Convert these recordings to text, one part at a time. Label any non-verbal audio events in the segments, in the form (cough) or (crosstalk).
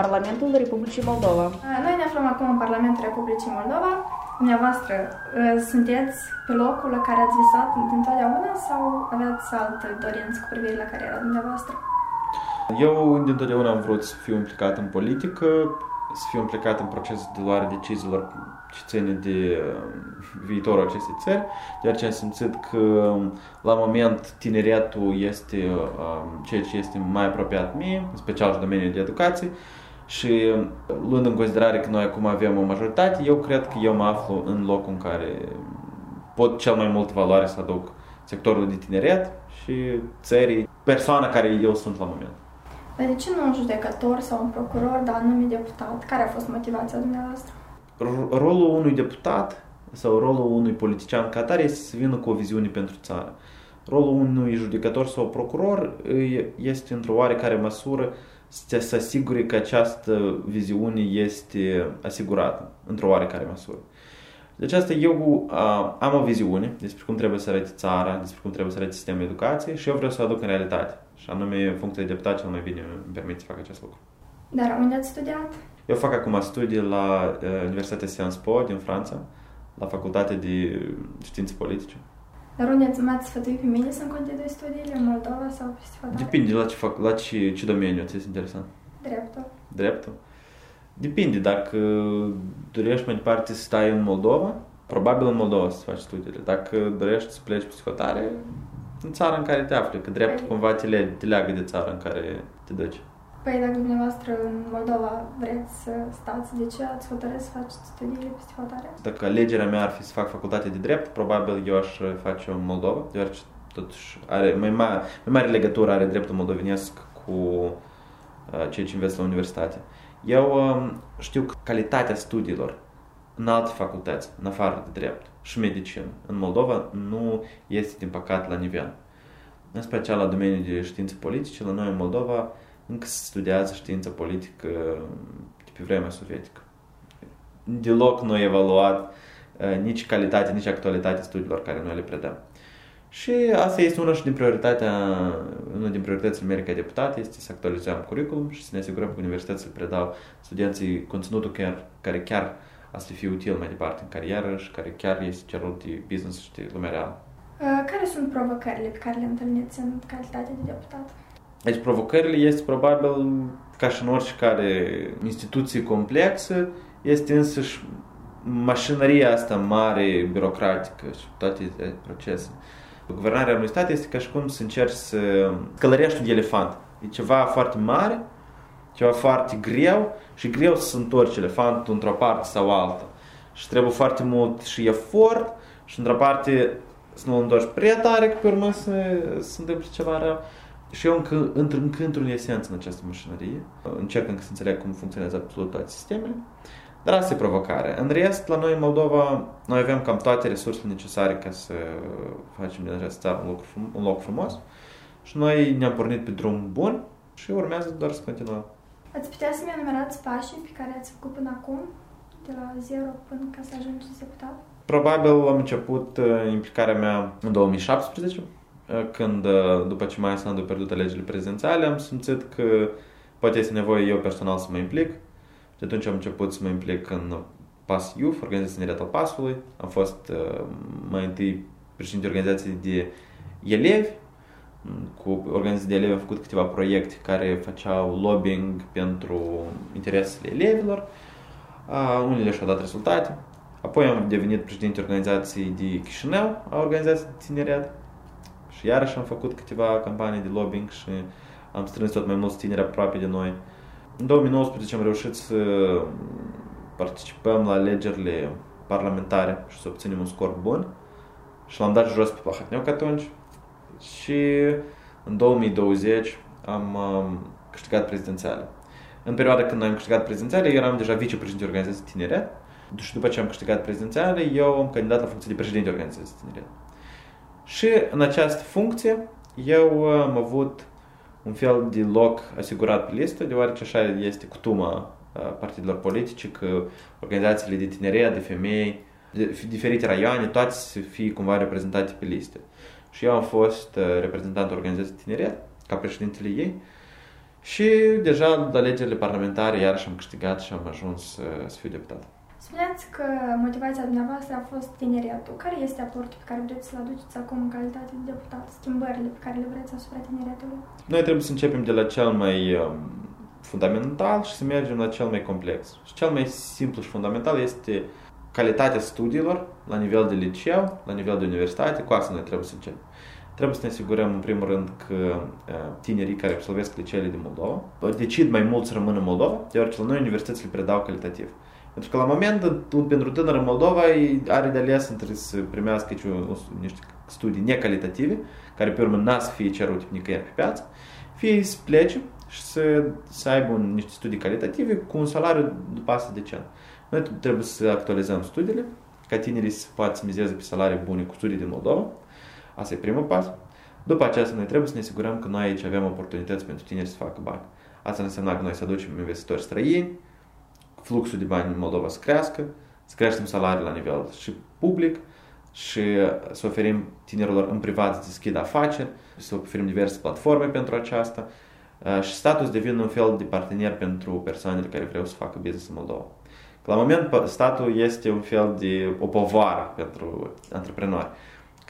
Parlamentul Republicii Moldova. Noi ne aflăm acum în Parlamentul Republicii Moldova. Dumneavoastră sunteți pe locul la care ați visat dintotdeauna sau aveți alte dorințe cu privire la cariera dumneavoastră? Eu dintotdeauna am vrut să fiu implicat în politică, să fiu implicat în procesul de luare deciziilor ce ține de viitorul acestei țări, deoarece am simțit că la moment tineretul este ceea ce este mai apropiat mie, în special în domeniul de educație, și luând în considerare că noi acum avem o majoritate, eu cred că eu mă aflu în locul în care pot cel mai mult valoare să aduc sectorul de tineret și țării, persoana care eu sunt la moment. Dar de ce nu un judecător sau un procuror, dar anume deputat? Care a fost motivația dumneavoastră? Rolul unui deputat sau rolul unui politician ca atare este să vină cu o viziune pentru țară. Rolul unui judecător sau procuror este într-o oarecare măsură să se asigure că această viziune este asigurată într-o oarecare măsură. Deci asta eu uh, am o viziune despre cum trebuie să arate țara, despre cum trebuie să arate sistemul educației și eu vreau să o aduc în realitate. Și anume, funcția de deputat cel mai bine îmi permite să fac acest lucru. Dar unde ați studiat? Eu fac acum studii la uh, Universitatea Sciences Po din Franța, la Facultatea de Științe Politice. Dar unde ați m-ați sfătuit pe mine să-mi continui studiile? În Moldova sau pe Depinde la ce, fac, la ce, ce domeniu ți este interesant. Dreptul. Dreptul? Depinde. Dacă dorești mai departe să stai în Moldova, probabil în Moldova să faci studiile. Dacă dorești să pleci psihotare, în țara în care te afli, că dreptul păi... cumva te, le, te leagă de țara în care te duci. Păi dacă dumneavoastră în Moldova vreți să stați, de ce ați hotărât să faceți studiile pe psihotare? Dacă alegerea mea ar fi să fac facultate de drept, probabil eu aș face în Moldova, deoarece totuși are mai mare, mai mare legătură are dreptul moldovenesc cu uh, ceea ce înveți la universitate. Eu um, știu că calitatea studiilor în alte facultăți, în afară de drept și medicină, în Moldova nu este, din păcate, la nivel. În special la domeniul de științe politice, la noi în Moldova încă se studiază știință politică de pe vremea sovietică. Deloc nu e evaluat uh, nici calitatea, nici actualitatea studiilor care noi le predăm. Și asta este una și din prioritatea, una din prioritățile mele ca deputat este să actualizăm curriculum și să ne asigurăm că universitățile predau studenții conținutul chiar, care chiar asta fi util mai departe în carieră și care chiar este cerut de business și de lumea reală. Uh, care sunt provocările pe care le întâlniți în calitate de deputat? Deci provocările este probabil ca și în orice care instituție complexă, este însăși mașinăria asta mare, birocratică și toate procesele. Guvernarea unui stat este ca și cum să încerci să călărești un elefant. E ceva foarte mare, ceva foarte greu și greu să întorci elefantul într-o parte sau alta. Și trebuie foarte mult și efort și într-o parte să nu-l întorci prea tare, că pe urmă să se întâmple ceva rău. Și eu încă, încă într-un esență în această mașinărie. Încerc încă să înțeleg cum funcționează absolut toate sistemele. Dar asta e provocare. În rest, la noi în Moldova, noi avem cam toate resursele necesare ca să facem din această țară un loc, un loc frumos. Și noi ne-am pornit pe drum bun și urmează doar să continuăm. Ați putea să-mi enumerați pașii pe care ați făcut până acum, de la zero până ca să ajungeți deputat? Probabil am început uh, implicarea mea în 2017, uh, când, uh, după ce mai Sandu a pierdut alegerile prezidențiale, am simțit că poate este nevoie eu personal să mă implic. Și atunci am început să mă implic în PAS Youth, organizația Tineret al Pasului. Am fost mai întâi președinte organizației de elevi, cu organizații de elevi am făcut câteva proiecte care făceau lobbying pentru interesele elevilor. Uh, unele și-au dat rezultate. Apoi am devenit președinte organizației de Chișinău, a organizației de tineret. Și iarăși am făcut câteva campanii de lobbying și am strâns tot mai mulți tineri aproape de noi. În 2019 am reușit să participăm la alegerile parlamentare și să obținem un scor bun. Și l-am dat jos pe Pahatneuc atunci. Și în 2020 am um, câștigat prezidențiale. În perioada când noi am câștigat prezidențiale, eu eram deja vicepreședinte organizației tineret și după ce am câștigat prezidențiale, eu am candidat la funcție de președinte organizației tineret. Și în această funcție, eu am avut un fel de loc asigurat pe listă, deoarece așa este cutuma partidelor politice, că organizațiile de tineret, de femei, de diferite raioane, toate să fie cumva reprezentate pe listă. Și eu am fost reprezentant organizației tineret, ca președintele ei, Și deja la alegerile parlamentare iarăși am câștigat și am ajuns uh, să fiu deputat. Spuneați că motivația dumneavoastră a fost tineriatul. Care este aportul pe care vreți să-l aduceți acum în calitate de deputat? Schimbările pe care le vreți asupra tineriatului? Noi trebuie să începem de la cel mai um, fundamental și să mergem la cel mai complex. Și cel mai simplu și fundamental este calitatea studiilor la nivel de liceu, la nivel de universitate. Cu asta noi trebuie să începem. Trebuie să ne asigurăm, în primul rând, că uh, tinerii care absolvesc liceele din Moldova decid mai mult să rămână în Moldova, deoarece la noi universitățile predau calitativ. Pentru că la moment, pentru tânăr în Moldova, are de ales între să primească niște studii necalitative, care pe urmă n-a să fie cerute nicăieri pe piață, fie să plece și să, să aibă un, niște studii calitative cu un salariu după asta decent. Noi trebuie să actualizăm studiile, ca tinerii să poată să mizeze pe salarii bune cu studii din Moldova, Asta e primul pas. După aceasta, noi trebuie să ne asigurăm că noi aici avem oportunități pentru tineri să facă bani. Asta înseamnă că noi să aducem investitori străini, fluxul de bani în Moldova să crească, să creștem salarii la nivel și public și să oferim tinerilor în privat să deschidă afaceri, să oferim diverse platforme pentru aceasta și statul devine un fel de partener pentru persoanele care vreau să facă business în Moldova. La moment, statul este un fel de o povară pentru antreprenori.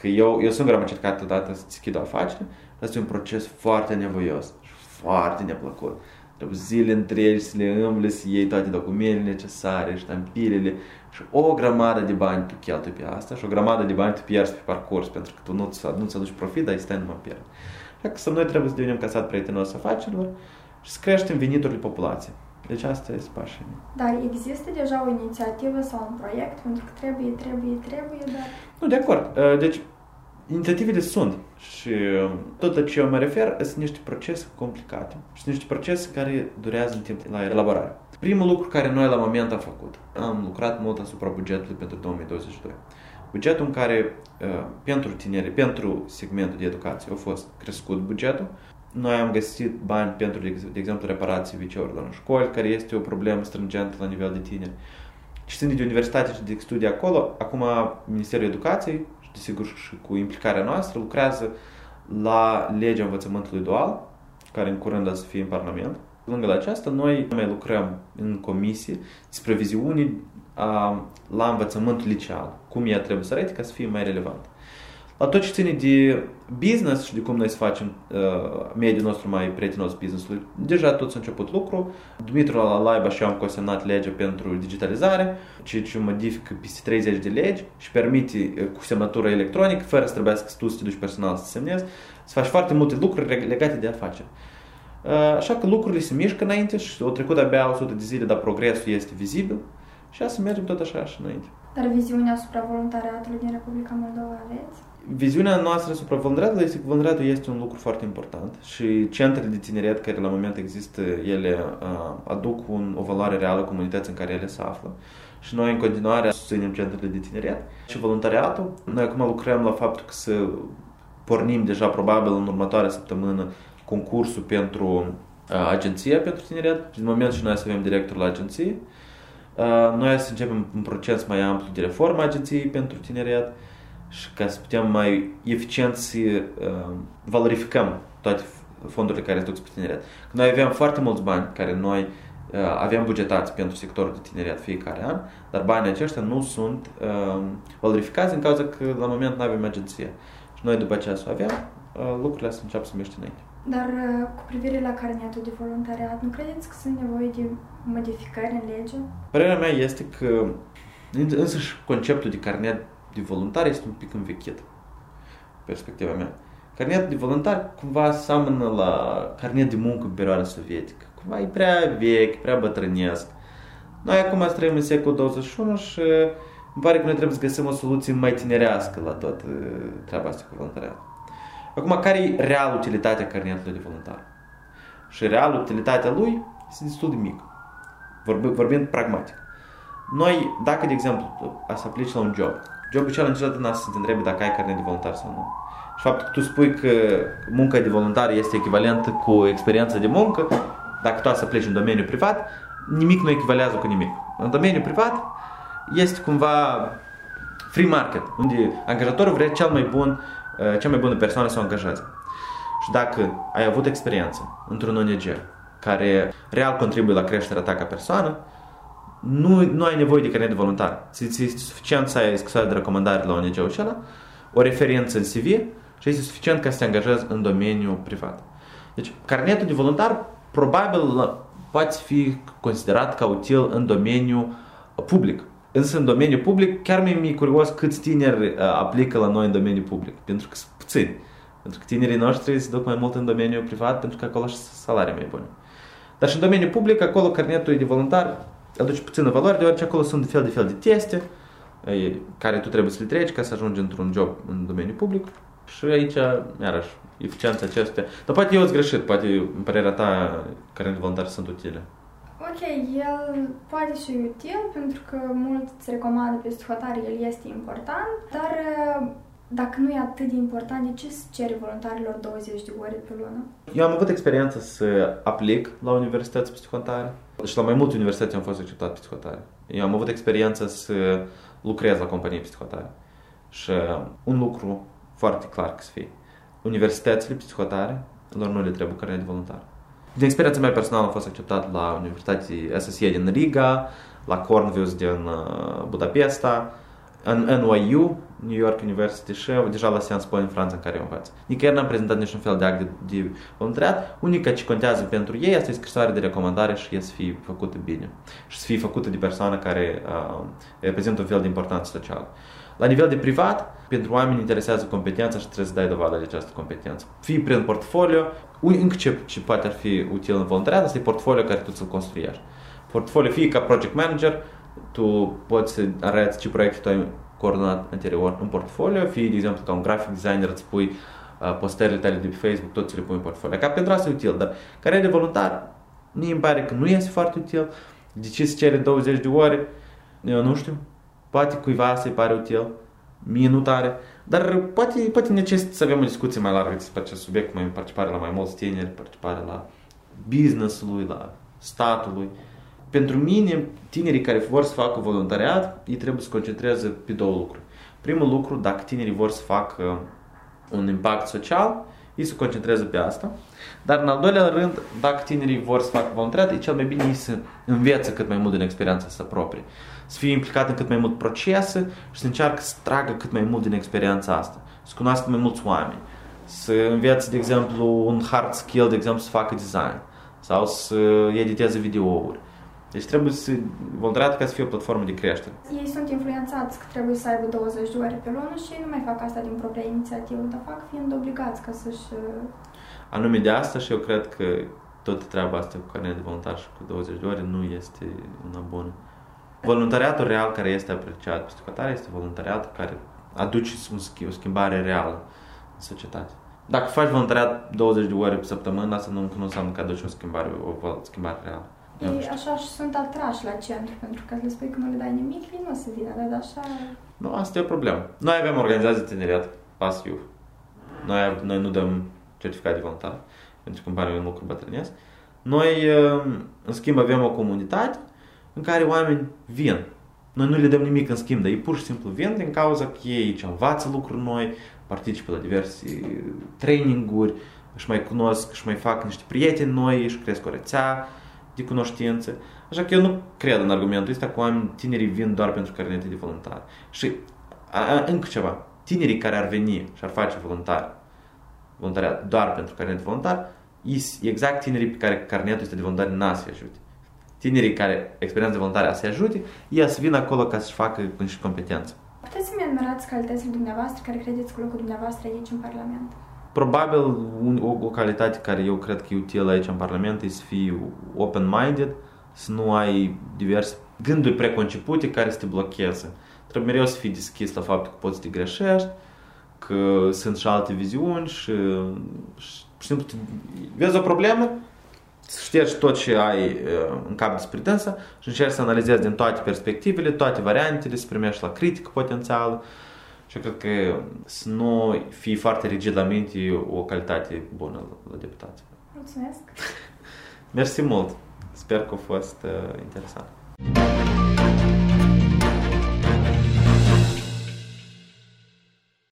Că eu, eu singur am încercat odată să deschid o afacere, asta e un proces foarte nevoios și foarte neplăcut. Trebuie zile întregi să le îmble, să iei toate documentele necesare, ștampilele și o grămadă de bani tu cheltui pe asta și o grămadă de bani tu pierzi pe parcurs pentru că tu nu-ți, nu-ți aduci profit, dar stai numai pierd. Așa că să noi trebuie să devenim casat prietenos afacerilor și să creștem veniturile populației. Deci asta este pașii. Dar există deja o inițiativă sau un proiect? Pentru că trebuie, trebuie, trebuie, dar... Nu, de acord. Uh, deci, inițiativele sunt și uh, tot la ce eu mă refer sunt niște procese complicate și niște procese care durează în timp la elaborare. Primul lucru care noi la moment am făcut, am lucrat mult asupra bugetului pentru 2022. Bugetul în care uh, pentru tineri, pentru segmentul de educație a fost crescut bugetul, noi am găsit bani pentru, de exemplu, reparații viceurilor în școli, care este o problemă strângentă la nivel de tineri. Și ține de universitate și de studii acolo, acum Ministerul Educației, și desigur și cu implicarea noastră, lucrează la legea învățământului dual, care în curând o să fie în Parlament. Lângă la aceasta, noi mai lucrăm în comisie despre viziuni la învățământul liceal, cum ea trebuie să arate ca să fie mai relevant. La tot ce ține de business și de cum noi să facem uh, mediul nostru mai prietenos businessului, deja tot s-a început lucru. Dumitru la Laiba și eu am consemnat legea pentru digitalizare, ceea ce modifică peste 30 de legi și permite uh, cu semnătură electronică, fără să trebuiască să tu să te duci personal să semnezi, să faci foarte multe lucruri legate de afaceri. Uh, așa că lucrurile se mișcă înainte și au trecut abia 100 de zile, dar progresul este vizibil și să mergem tot așa și înainte. Dar viziunea asupra voluntariatului din Republica Moldova aveți? Viziunea noastră asupra voluntariatului este că voluntariatul este un lucru foarte important și centrele de tineret care la moment există, ele uh, aduc un, o valoare reală comunității în care ele se află. Și noi în continuare susținem centrele de tineret și voluntariatul. Noi acum lucrăm la faptul că să pornim deja probabil în următoarea săptămână concursul pentru uh, agenția pentru tineret. Și în moment și noi să avem director la agenție. Uh, noi să începem un proces mai amplu de reformă a agenției pentru tineret și ca să putem mai eficient să uh, valorificăm toate fondurile care se duc pe tineret. Noi avem foarte mulți bani care noi uh, avem bugetați pentru sectorul de tineret fiecare an, dar banii aceștia nu sunt uh, valorificați în cauza că la moment nu avem agenție. Și noi după aceea să avem, uh, lucrurile să înceapă să miște înainte. Dar uh, cu privire la carnetul de voluntariat, nu credeți că sunt nevoie de modificări în lege? Părerea mea este că însăși conceptul de carnet de voluntar este un pic învechit, perspectiva mea. Carnetul de voluntar cumva seamănă la carnet de muncă în perioada sovietică. Cumva e prea vechi, prea bătrânesc. Noi acum trăim în secolul 21 și îmi pare că noi trebuie să găsim o soluție mai tinerească la toată treaba asta cu voluntariat. Acum, care e real utilitatea carnetului de voluntar? Și real utilitatea lui este destul de mică, vorbind, vorbind pragmatic. Noi, dacă, de exemplu, să aplici la un job, jobul cel niciodată n-a să te întrebi dacă ai carnet de voluntar sau nu. Și faptul că tu spui că munca de voluntar este echivalentă cu experiența de muncă, dacă tu să pleci în domeniul privat, nimic nu echivalează cu nimic. În domeniul privat este cumva free market, unde angajatorul vrea cel mai bun, uh, cea mai bună persoană să o angajeze. Și dacă ai avut experiență într-un ONG, care real contribuie la creșterea ta ca persoană, nu, nu ai nevoie de carnet de voluntar. Ți este suficient să ai scrisoare de recomandare la ONG-ul acela, o referință în CV și este suficient ca să te angajezi în domeniul privat. Deci, carnetul de voluntar probabil poate fi considerat ca util în domeniul public. Însă în domeniul public, chiar mi-e curios câți tineri uh, aplică la noi în domeniul public, pentru că sunt puțini. Pentru că tinerii noștri se duc mai mult în domeniul privat, pentru că acolo și salarii mai bune. Dar și în domeniul public, acolo carnetul de voluntar aduce puțină valoare, deoarece acolo sunt de fel de fel de teste care tu trebuie să le treci ca să ajungi într-un job în domeniul public. Și aici, iarăși, eficiența acestea. Dar poate eu ați greșit, poate în părerea ta carnet voluntari sunt utile. Ok, el poate fi util pentru că mulți recomandă pe hotare, el este important, dar dacă nu e atât de important, de ce să cere voluntarilor 20 de ore pe lună? Eu am avut experiența să aplic la universități psihotare și la mai multe universități am fost acceptat psihotare. Eu am avut experiența să lucrez la companii psihotare. Și un lucru foarte clar că să fie. Universitățile psihotare, lor nu le trebuie carnet de voluntar. Din experiența mea personală am fost acceptat la Universitatea SSE din Riga, la Cornelius din uh, Budapesta, în NYU, New York University și deja la Sciences Po în Franța în care eu învăț. Nicăieri n-am prezentat niciun fel de act de, de voluntariat. Unica ce contează pentru ei este scrisoare de recomandare și e să fie făcută bine. Și să fie făcută de persoană care uh, reprezintă un fel de importanță socială. La nivel de privat, pentru oameni interesează competența și trebuie să dai dovadă de această competență. Fie prin portfolio, încă ce, ce poate ar fi util în voluntariat, este portfolio care tu ți-l construiești. Portfolio fie ca project manager, tu poți să arăți ce proiecte tu ai coordonat anterior în portfolio, fie, de exemplu, ca un graphic designer îți pui uh, postările tale de pe Facebook, tot ți le pui în portfolio. Ca pentru asta e util, dar care e de voluntar, mie îmi pare că nu este foarte util. De ce se cere 20 de ore? Eu nu știu. Poate cuiva să-i pare util, mie nu tare, dar poate, poate necesită să avem o discuție mai largă despre acest subiect, mai participare la mai mulți tineri, participare la business-ului, la statului. Pentru mine, tinerii care vor să facă voluntariat, ei trebuie să concentreze pe două lucruri. Primul lucru, dacă tinerii vor să facă un impact social, ei se concentrează pe asta. Dar în al doilea rând, dacă tinerii vor să facă voluntariat, e cel mai bine ei să învețe cât mai mult din experiența sa proprie. Să fie implicat în cât mai mult procese și să încearcă să tragă cât mai mult din experiența asta. Să cunoască mai mulți oameni. Să învețe, de exemplu, un hard skill, de exemplu, să facă design. Sau să editeze videouri deci trebuie să voluntariat ca să fie o platformă de creștere. Ei sunt influențați că trebuie să aibă 20 de ore pe lună și ei nu mai fac asta din propria inițiativă, dar fac fiind obligați ca să-și... Uh, Anume de asta și eu cred că tot treaba asta cu carnet de voluntar și cu 20 de ore nu este una bună. Voluntariatul real care este apreciat pe psihotare este voluntariatul care aduce o schimbare reală în societate. Dacă faci voluntariat 20 de ore pe săptămână, asta nu, nu înseamnă că aduci o schimbare, o schimbare reală. Ei așa și sunt atrași la centru, pentru că le spui că nu le dai nimic, ei nu o să vină, dar așa... Nu, asta e o problemă. Noi avem organizație de tineriat pasiv. Noi, noi nu dăm certificat de voluntar, pentru că îmi pare un lucru bătrânesc. Noi, um, în schimb, avem o comunitate în care oameni vin. Noi nu le dăm nimic în schimb, dar ei pur și simplu vin din cauza că ei aici învață lucruri noi, participă la diverse traininguri, își mai cunosc, își mai fac niște prieteni noi, își cresc o rețea, de cunoștințe. Așa că eu nu cred în argumentul ăsta că oameni tinerii vin doar pentru carnete de voluntar. Și a, a, încă ceva. Tinerii care ar veni și ar face voluntar, voluntariat doar pentru carnet de voluntar, exact tinerii pe care carnetul este de voluntar n-a să ajute. Tinerii care experiența de voluntare a să ajute, ei să vină acolo ca să-și facă niște competențe. Puteți să-mi enumerați calitățile dumneavoastră care credeți cu locul dumneavoastră aici în Parlament? Probabil un, o, o calitate care eu cred că e utilă aici în Parlament e să fii open-minded, să nu ai diverse gânduri preconcepute care să te blocheze. Trebuie mereu să fii deschis la faptul că poți să te greșești, că sunt și alte viziuni și, și, și vezi o problemă, ștergi tot ce ai în cap despre dânsa și încerci să analizezi din toate perspectivele, toate variantele, să primești la critică potențială și eu cred că să nu fii foarte rigid la minte e o calitate bună la deputație. Mulțumesc! (laughs) Mersi mult! Sper că a fost uh, interesant.